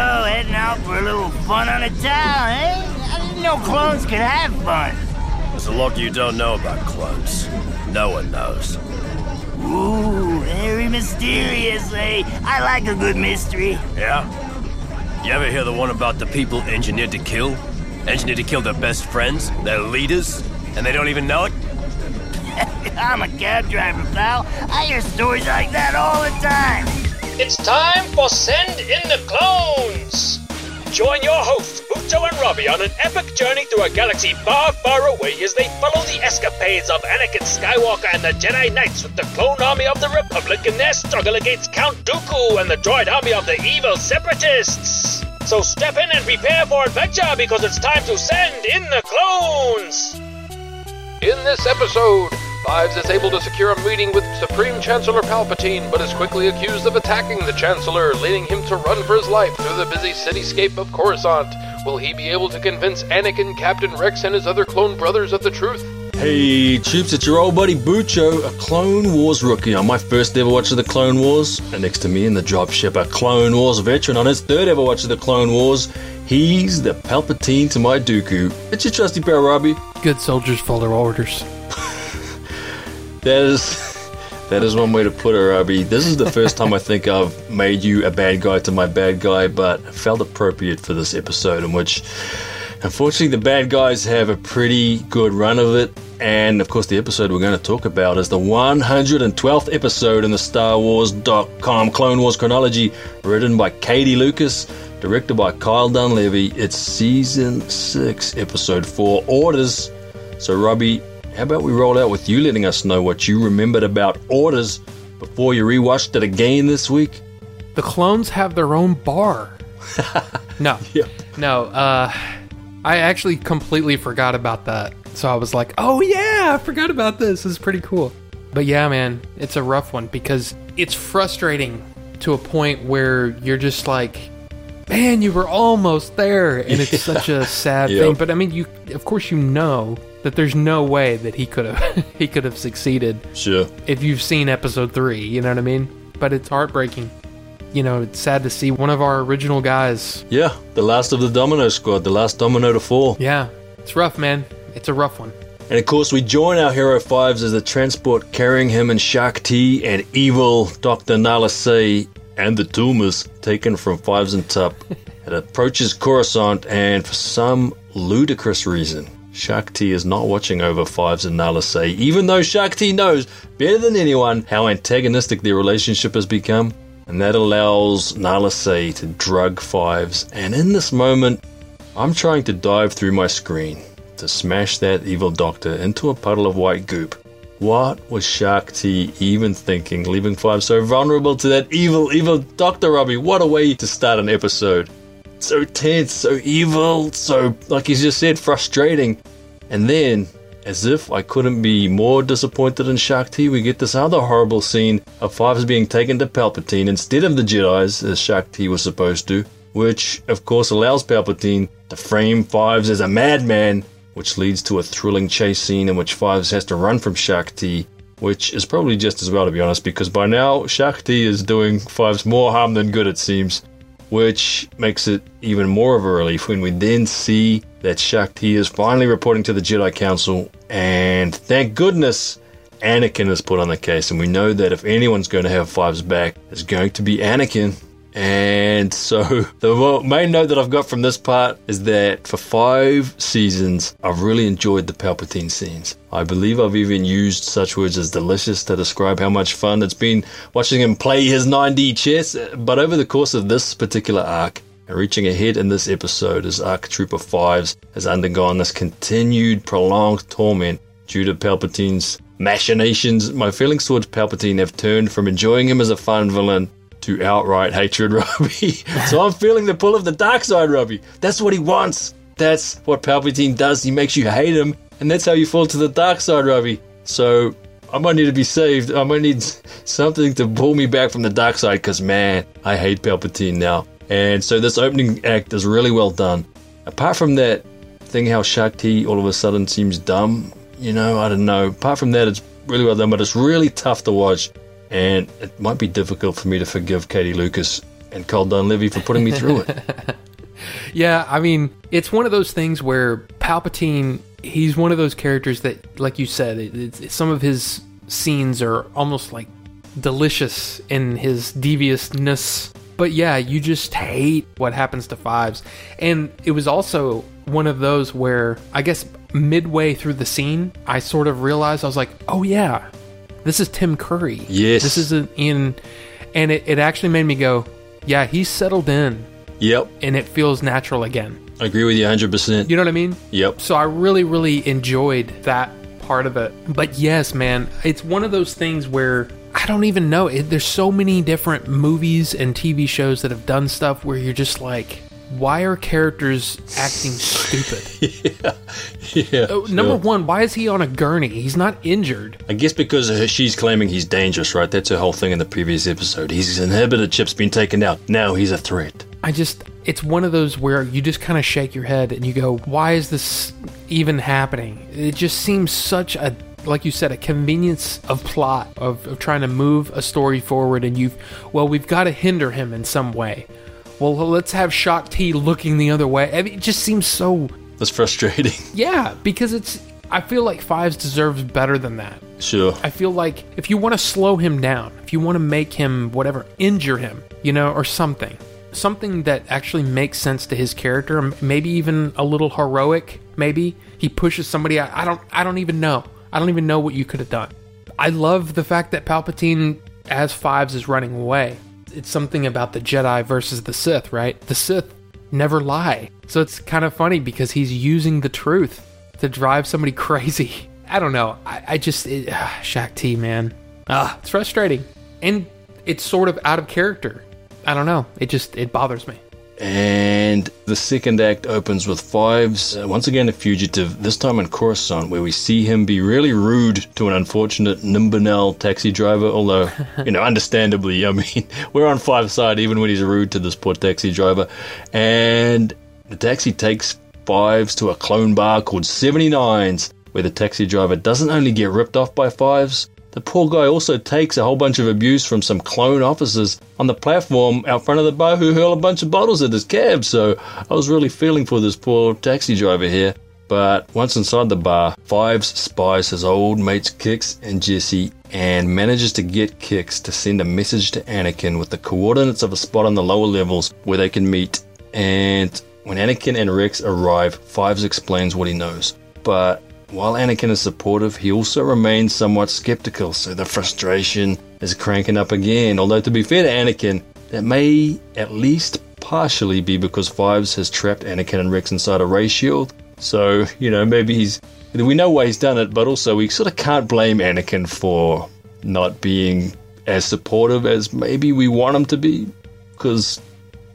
heading out for a little fun on the town, eh? I didn't know clones could have fun. There's a lot you don't know about clones. No one knows. Ooh, very mysterious, eh? I like a good mystery. Yeah? You ever hear the one about the people engineered to kill? Engineered to kill their best friends, their leaders, and they don't even know it? I'm a cab driver, pal. I hear stories like that all the time. It's time for Send in the Clones! Join your hosts, Bucho and Robbie, on an epic journey through a galaxy far, far away as they follow the escapades of Anakin Skywalker and the Jedi Knights with the clone army of the Republic in their struggle against Count Dooku and the droid army of the evil Separatists. So step in and prepare for adventure because it's time to send in the clones! In this episode, Fives is able to secure a meeting with Supreme Chancellor Palpatine, but is quickly accused of attacking the Chancellor, leading him to run for his life through the busy cityscape of Coruscant. Will he be able to convince Anakin, Captain Rex, and his other clone brothers of the truth? Hey, Troops, it's your old buddy Bucho, a Clone Wars rookie on my first ever watch of the Clone Wars. And next to me in the dropship, a Clone Wars veteran on his third ever watch of the Clone Wars. He's the Palpatine to my Dooku. It's your trusty pal, Robbie. Good soldiers follow orders. That is. That is one way to put it, Robbie. This is the first time I think I've made you a bad guy to my bad guy, but felt appropriate for this episode in which, unfortunately, the bad guys have a pretty good run of it. And of course, the episode we're going to talk about is the 112th episode in the Star Wars.com Clone Wars chronology, written by Katie Lucas, directed by Kyle Dunlevy. It's season 6, episode 4, Orders. So, Robbie, how about we roll out with you letting us know what you remembered about Orders before you rewatched it again this week? The clones have their own bar. no. Yep. No, uh I actually completely forgot about that. So I was like, "Oh yeah, I forgot about this. This is pretty cool." But yeah, man, it's a rough one because it's frustrating to a point where you're just like, "Man, you were almost there." And it's such a sad Yep. thing, but I mean, you of course you know that there's no way that he could have he could have succeeded Sure. if you've seen episode three, you know what I mean? But it's heartbreaking. You know, it's sad to see one of our original guys. Yeah, the last of the Domino Squad, the last domino to fall. Yeah, it's rough, man. It's a rough one. And of course, we join our Hero Fives as the transport carrying him and Shaak Ti and evil Dr. Nala Se and the tumors taken from Fives and Tup. it approaches Coruscant, and for some ludicrous reason, Shaak Ti is not watching over Fives and Nala Se, even though Shaak Ti knows better than anyone how antagonistic their relationship has become. And that allows Nala Se to drug Fives. And in this moment, I'm trying to dive through my screen to smash that evil doctor into a puddle of white goop. What was Shaak Ti even thinking, leaving Five so vulnerable to that evil, evil Doctor Robbie? What a way to start an episode. So tense, so evil, so, like he's just said, frustrating. And then, as if I couldn't be more disappointed in Shaak Ti, we get this other horrible scene of Fives being taken to Palpatine instead of the Jedi's, as Shaak Ti was supposed to, which, of course, allows Palpatine to frame Fives as a madman which leads to a thrilling chase scene in which Fives has to run from Shaak Ti, which is probably just as well to be honest, because by now Shaak Ti is doing Fives more harm than good, it seems, which makes it even more of a relief when we then see that Shaak Ti is finally reporting to the Jedi Council, and thank goodness Anakin is put on the case, and we know that if anyone's going to have Fives back, it's going to be Anakin. And so, the main note that I've got from this part is that for five seasons, I've really enjoyed the Palpatine scenes. I believe I've even used such words as delicious to describe how much fun it's been watching him play his 9D chess. But over the course of this particular arc, and reaching ahead in this episode as Arc Trooper Fives has undergone this continued, prolonged torment due to Palpatine's machinations. My feelings towards Palpatine have turned from enjoying him as a fun villain to outright hatred, Robbie. so I'm feeling the pull of the dark side, Robbie. That's what he wants. That's what Palpatine does. He makes you hate him, and that's how you fall to the dark side, Robbie. So I might need to be saved. I might need something to pull me back from the dark side, because man, I hate Palpatine now. And so this opening act is really well done. Apart from that thing, how Shaak Ti all of a sudden seems dumb, you know, I don't know. Apart from that, it's really well done, but it's really tough to watch and it might be difficult for me to forgive Katie Lucas and Carl Dunlevy for putting me through it. Yeah, I mean, it's one of those things where Palpatine, he's one of those characters that, like you said, it, it's, some of his scenes are almost like delicious in his deviousness. But yeah, you just hate what happens to Fives. And it was also one of those where, I guess, midway through the scene, I sort of realized I was like, oh yeah, this is Tim Curry. Yes. This is an in. And it, it actually made me go, yeah, he's settled in Yep, and it feels natural again. I agree with you 100%. You know what I mean? Yep. So I really, really enjoyed that part of it. But yes, man, it's one of those things where I don't even know. It, there's so many different movies and TV shows that have done stuff where you're just like, why are characters acting stupid? Yeah. Uh, Number sure. one, why is he on a gurney? He's not injured. I guess because her- she's claiming he's dangerous, right? That's her whole thing in the previous episode. His inhibitor chip's been taken out. Now he's a threat. I just, it's one of those where you just kind of shake your head and you go, why is this even happening? It just seems such a, like you said, a convenience of plot, of, of trying to move a story forward. And you've, well, we've got to hinder him in some way. Well, let's have Shaak Ti looking the other way. I mean, it just seems so, That's frustrating. yeah, because it's, I feel like Fives deserves better than that. sure. I feel like if you want to slow him down, if you want to make him whatever, injure him, you know, or something, something that actually makes sense to his character, maybe even a little heroic. Maybe he pushes somebody. I, I don't. I don't even know. I don't even know what you could have done. I love the fact that Palpatine, as Fives, is running away. It's something about the Jedi versus the Sith, right? The Sith never lie. So it's kind of funny because he's using the truth to drive somebody crazy. I don't know. I, I just it, ah, Shaak Ti man. Ah, it's frustrating, and it's sort of out of character. I don't know. It just it bothers me. And the second act opens with Fives, uh, once again a fugitive, this time in Coruscant, where we see him be really rude to an unfortunate Nimbanel taxi driver. Although, you know, understandably, I mean, we're on Five's side even when he's rude to this poor taxi driver. And the taxi takes Fives to a clone bar called 79s, where the taxi driver doesn't only get ripped off by Fives, the poor guy also takes a whole bunch of abuse from some clone officers on the platform out front of the bar who hurl a bunch of bottles at his cab. So I was really feeling for this poor taxi driver here. But once inside the bar, Fives spies his old mates Kix and Jesse and manages to get Kix to send a message to Anakin with the coordinates of a spot on the lower levels where they can meet. And when Anakin and Rex arrive, Fives explains what he knows. But while Anakin is supportive, he also remains somewhat skeptical, so the frustration is cranking up again. Although, to be fair to Anakin, that may at least partially be because Fives has trapped Anakin and Rex inside a ray shield. So, you know, maybe he's. We know why he's done it, but also we sort of can't blame Anakin for not being as supportive as maybe we want him to be. Because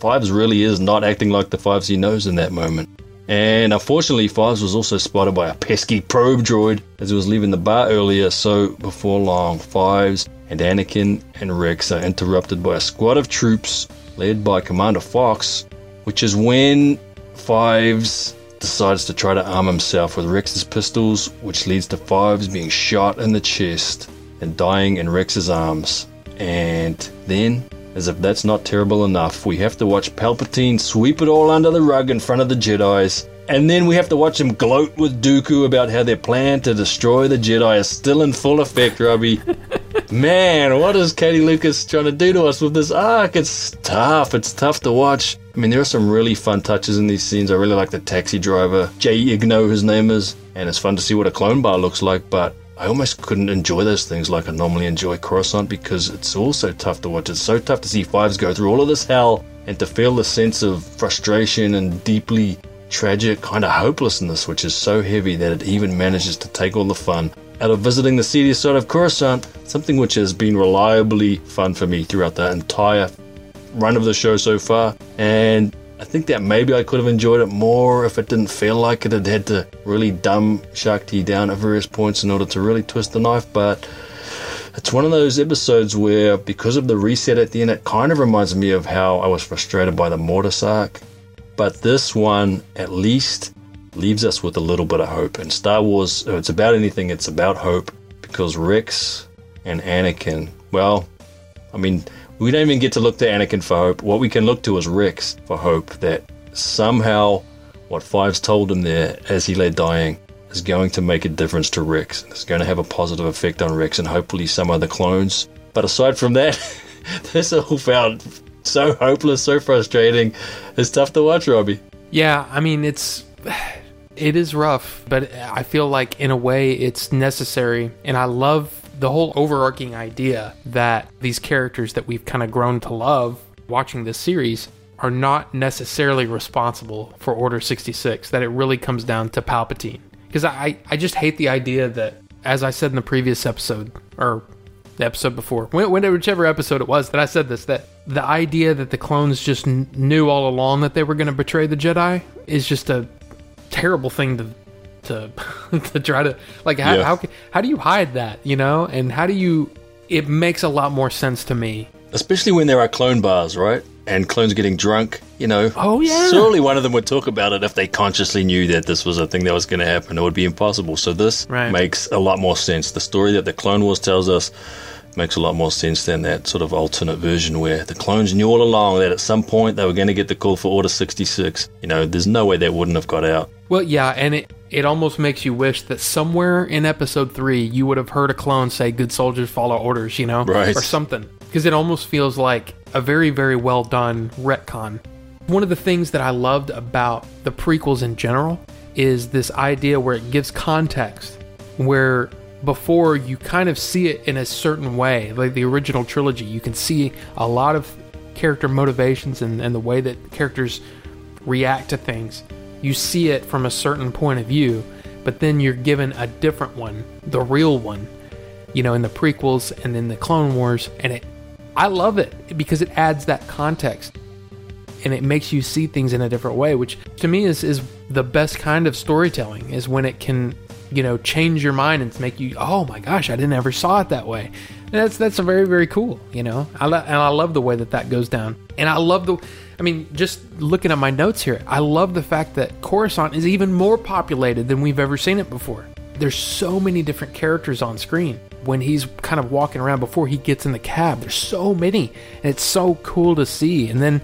Fives really is not acting like the Fives he knows in that moment. And unfortunately, Fives was also spotted by a pesky probe droid as he was leaving the bar earlier, so before long, Fives and Anakin and Rex are interrupted by a squad of troops led by Commander Fox, which is when Fives decides to try to arm himself with Rex's pistols, which leads to Fives being shot in the chest and dying in Rex's arms. And then as if that's not terrible enough, we have to watch Palpatine sweep it all under the rug in front of the Jedi's. And then we have to watch him gloat with Dooku about how their plan to destroy the Jedi is still in full effect, Robbie. Man, what is Katie Lucas trying to do to us with this arc? It's tough. It's tough to watch. I mean, there are some really fun touches in these scenes. I really like the taxi driver, Jay Igno, his name is, and it's fun to see what a clone bar looks like, but I almost couldn't enjoy those things like I normally enjoy Coruscant because it's also tough to watch. It's so tough to see Fives go through all of this hell and to feel the sense of frustration and deeply tragic kind of hopelessness, which is so heavy that it even manages to take all the fun out of visiting the seediest side of Coruscant, something which has been reliably fun for me throughout the entire run of the show so far. And I think that maybe I could have enjoyed it more if it didn't feel like it had had to really dumb Shaak Ti down at various points in order to really twist the knife. But it's one of those episodes where, because of the reset at the end, it kind of reminds me of how I was frustrated by the Mortis arc. But this one, at least, leaves us with a little bit of hope. And Star Wars, if it's about anything, it's about hope. Because Rex and Anakin, well, I mean, We don't even get to look to Anakin for hope. What we can look to is Rex for hope that somehow what Fives told him there as he lay dying is going to make a difference to Rex. It's going to have a positive effect on Rex and hopefully some other clones. But aside from that, this all felt so hopeless, so frustrating. It's tough to watch, Robbie. Yeah, I mean it's it is rough, but I feel like in a way it's necessary and I love the whole overarching idea that these characters that we've kind of grown to love watching this series are not necessarily responsible for Order 66, that it really comes down to Palpatine. Because I, I just hate the idea that, as I said in the previous episode, or the episode before, whichever episode it was that I said this, that the idea that the clones just knew all along that they were going to betray the Jedi is just a terrible thing to to to try to like how, Yeah. how how do you hide that you know and how do you it makes a lot more sense to me Especially when there are clone bars, right? And clones getting drunk, you know. Oh, yeah. Surely one of them would talk about it if they consciously knew that this was a thing that was going to happen. It would be impossible. So this Right. makes a lot more sense. The story that the Clone Wars tells us makes a lot more sense than that sort of alternate version where the clones knew all along that at some point they were going to get the call for Order 66. You know, there's no way that wouldn't have got out. well yeah and it it almost makes you wish that somewhere in episode 3 you would have heard a clone say good soldiers follow orders you know Right. or something because it almost feels like a very very well done retcon one of the things that i loved about the prequels in general is this idea where it gives context where before you kind of see it in a certain way. Like the original trilogy you can see a lot of character motivations and, and the way that characters react to things. You see it from a certain point of view but then you're given a different one the real one you know in the prequels and in the clone wars and it i love it because it adds that context and it makes you see things in a different way which to me is is the best kind of storytelling is when it can you know change your mind and make you oh my gosh i didn't ever saw it that way. And that's that's very very cool you know? I lo- and i love the way that that goes down. And i love the i mean just looking at my notes here i love the fact that coruscant is even more populated than we've ever seen it before. There's so many different characters on screen. When he's kind of walking around before he gets in the cab there's so many. And it's so cool to see. And then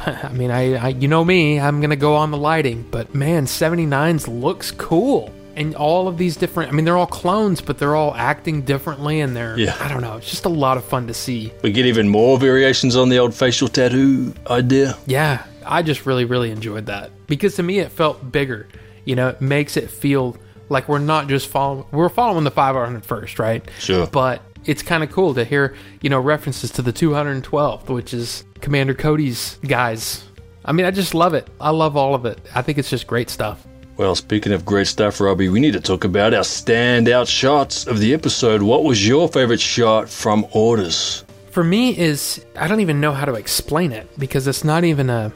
I mean, I, I you know me, I'm gonna go on the lighting, but man, 79's looks cool. And all of these different, I mean, they're all clones, but they're all acting differently, and they're, Yeah. I don't know, it's just a lot of fun to see. We get even more variations on the old facial tattoo idea. Yeah, I just really, really enjoyed that because to me it felt bigger. You know, it makes it feel like we're not just following, we're following the 501st, right? Sure. But it's kind of cool to hear, you know, references to the 212th, which is Commander Cody's guys. I mean, I just love it. I love all of it. I think it's just great stuff. Well, speaking of great stuff, Robbie, we need to talk about our standout shots of the episode. What was your favorite shot from Orders? For me is I don't even know how to explain it because it's not even a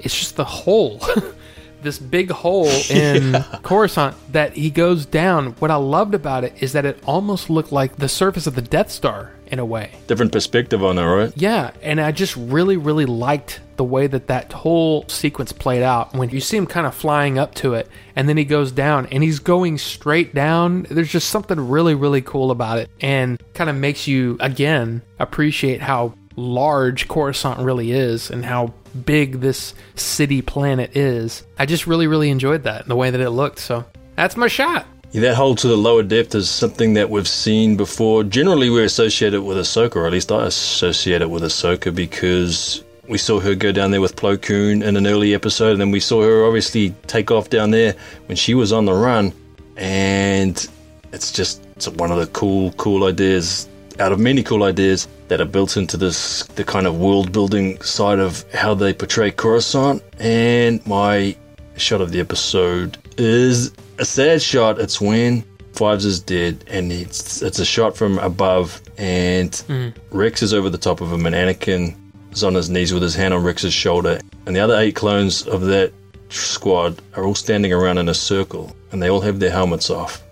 it's just the hole. this big hole in Coruscant that he goes down. What I loved about it is that it almost looked like the surface of the Death Star in a way. Different perspective on that, right? Yeah, and I just really, really liked the way that that whole sequence played out. When you see him kind of flying up to it, and then he goes down, and he's going straight down. There's just something really, really cool about it, and kind of makes you again appreciate how large Coruscant really is, and how big this city planet is. I just really, really enjoyed that and the way that it looked. So that's my shot. Yeah, that hole to the lower depth is something that we've seen before. Generally, we associate it with Ahsoka, or at least I associate it with Ahsoka because we saw her go down there with Plo Koon in an early episode, and then we saw her obviously take off down there when she was on the run. And it's just it's one of the cool, cool ideas out of many cool ideas that are built into this the kind of world building side of how they portray Coruscant. And my shot of the episode is a sad shot. It's when Fives is dead, and it's it's a shot from above, and mm. Rex is over the top of him, and Anakin is on his knees with his hand on Rex's shoulder, and the other eight clones of that squad are all standing around in a circle, and they all have their helmets off,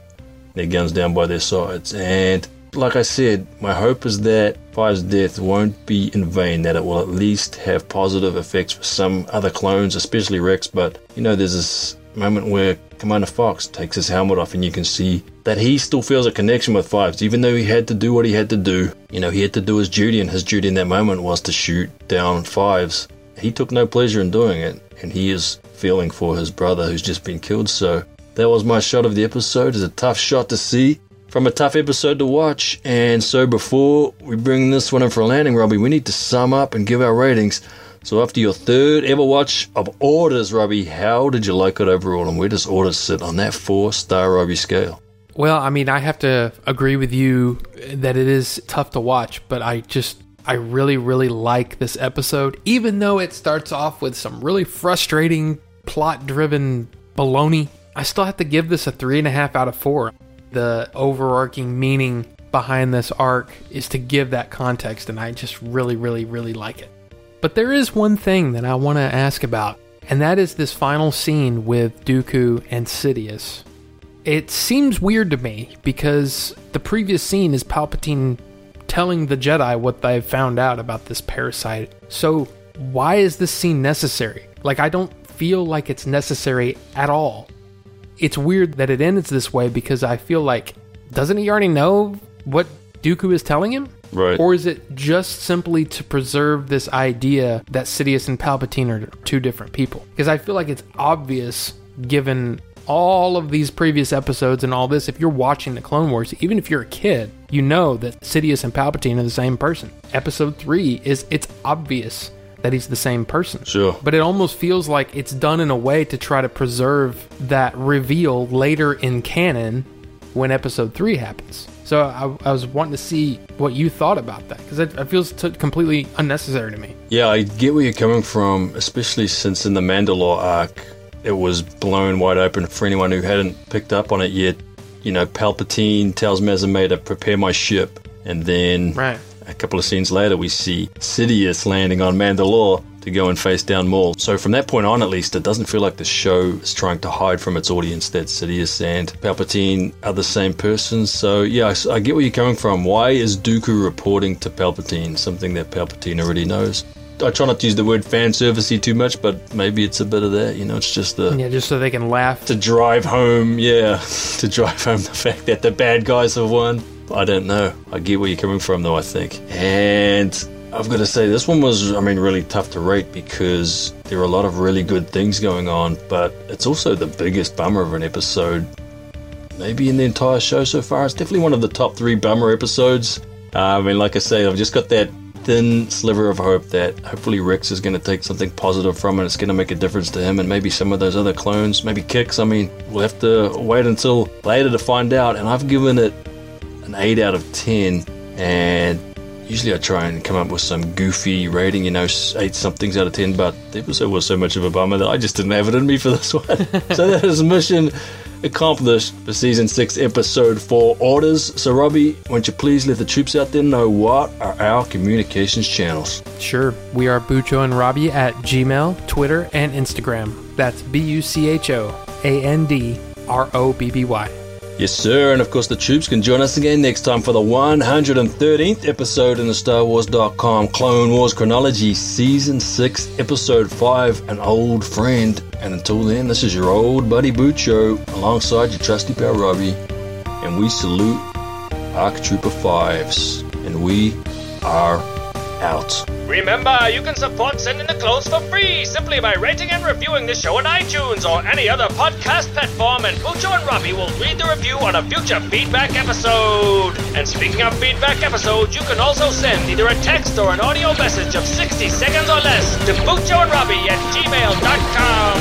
their guns down by their sides, and like I said, my hope is that Five's death won't be in vain, that it will at least have positive effects for some other clones, especially Rex. But you know, there's this moment where Commander Fox takes his helmet off and you can see that he still feels a connection with Fives, even though he had to do what he had to do. You know, he had to do his duty, and his duty in that moment was to shoot down Fives. He took no pleasure in doing it, and he is feeling for his brother who's just been killed. So that was my shot of the episode. It's a tough shot to see from a tough episode to watch. And so before we bring this one in for a landing, Robbie, we need to sum up and give our ratings. So after your third ever watch of Orders, Robbie, how did you like it overall, and where does Orders sit on that four-star Robbie scale? Well, I mean, I have to agree with you that it is tough to watch, but I just I really really like this episode even though it starts off with some really frustrating plot-driven baloney. I still have to give this a three and a half out of four. The overarching meaning behind this arc is to give that context, and I just really, really, really like it. But there is one thing that I want to ask about, and that is this final scene with Dooku and Sidious. It seems weird to me because the previous scene is Palpatine telling the Jedi what they've found out about this parasite. So, why is this scene necessary? Like, I don't feel like it's necessary at all. It's weird that it ends this way because I feel like, doesn't he already know what Dooku is telling him? Right. Or is it just simply to preserve this idea that Sidious and Palpatine are two different people? Because I feel like it's obvious, given all of these previous episodes and all this, if you're watching the Clone Wars, even if you're a kid, you know that Sidious and Palpatine are the same person. Episode 3 is it's obvious that he's the same person. Sure. But it almost feels like it's done in a way to try to preserve that reveal later in canon when episode 3 happens. So I, I was wanting to see what you thought about that because it, it feels t- completely unnecessary to me. Yeah, I get where you're coming from, especially since in the Mandalore arc, it was blown wide open for anyone who hadn't picked up on it yet. You know, Palpatine tells Mas Amedda to prepare my ship, and then Right. a couple of scenes later, we see Sidious landing on Mandalore to go and face down Maul. So from that point on, at least, it doesn't feel like the show is trying to hide from its audience that Sidious and Palpatine are the same person. So yeah, I get where you're coming from. Why is Dooku reporting to Palpatine something that Palpatine already knows? I try not to use the word fan servicey too much, but maybe it's a bit of that. You know, it's just the Yeah, just so they can laugh. to drive home, yeah, to drive home the fact that the bad guys have won. I don't know. I get where you're coming from, though, I think. And I've got to say, this one was, I mean, really tough to rate because there are a lot of really good things going on, but it's also the biggest bummer of an episode, maybe in the entire show so far. It's definitely one of the top three bummer episodes. Uh, I mean, like I say, I've just got that thin sliver of hope that hopefully Rex is going to take something positive from it. It's going to make a difference to him and maybe some of those other clones, maybe Kix. I mean, we'll have to wait until later to find out. And I've given it an 8 out of 10. And usually I try and come up with some goofy rating, you know, 8 somethings out of 10. But the episode was so much of a bummer that I just didn't have it in me for this one. so that is mission accomplished for season 6 episode 4 orders so robbie won't you please let the troops out there know what are our communications channels Sure. We are Bucho and Robbie at Gmail, Twitter, and Instagram. That's B U C H O A N D R O B B Y. yes sir and of course the troops can join us again next time for the 113th episode in the star wars.com clone wars chronology season 6 episode 5 an old friend. And until then this is your old buddy bucho alongside your trusty pal robbie and we salute arc trooper fives and we are out Remember, you can support Send in the Clones for free simply by rating and reviewing the show on iTunes or any other podcast platform, and Bucho and Robbie will read the review on a future feedback episode. And speaking of feedback episodes, you can also send either a text or an audio message of 60 seconds or less to Bucho and Robbie at gmail.com.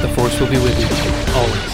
The Force will be with you always.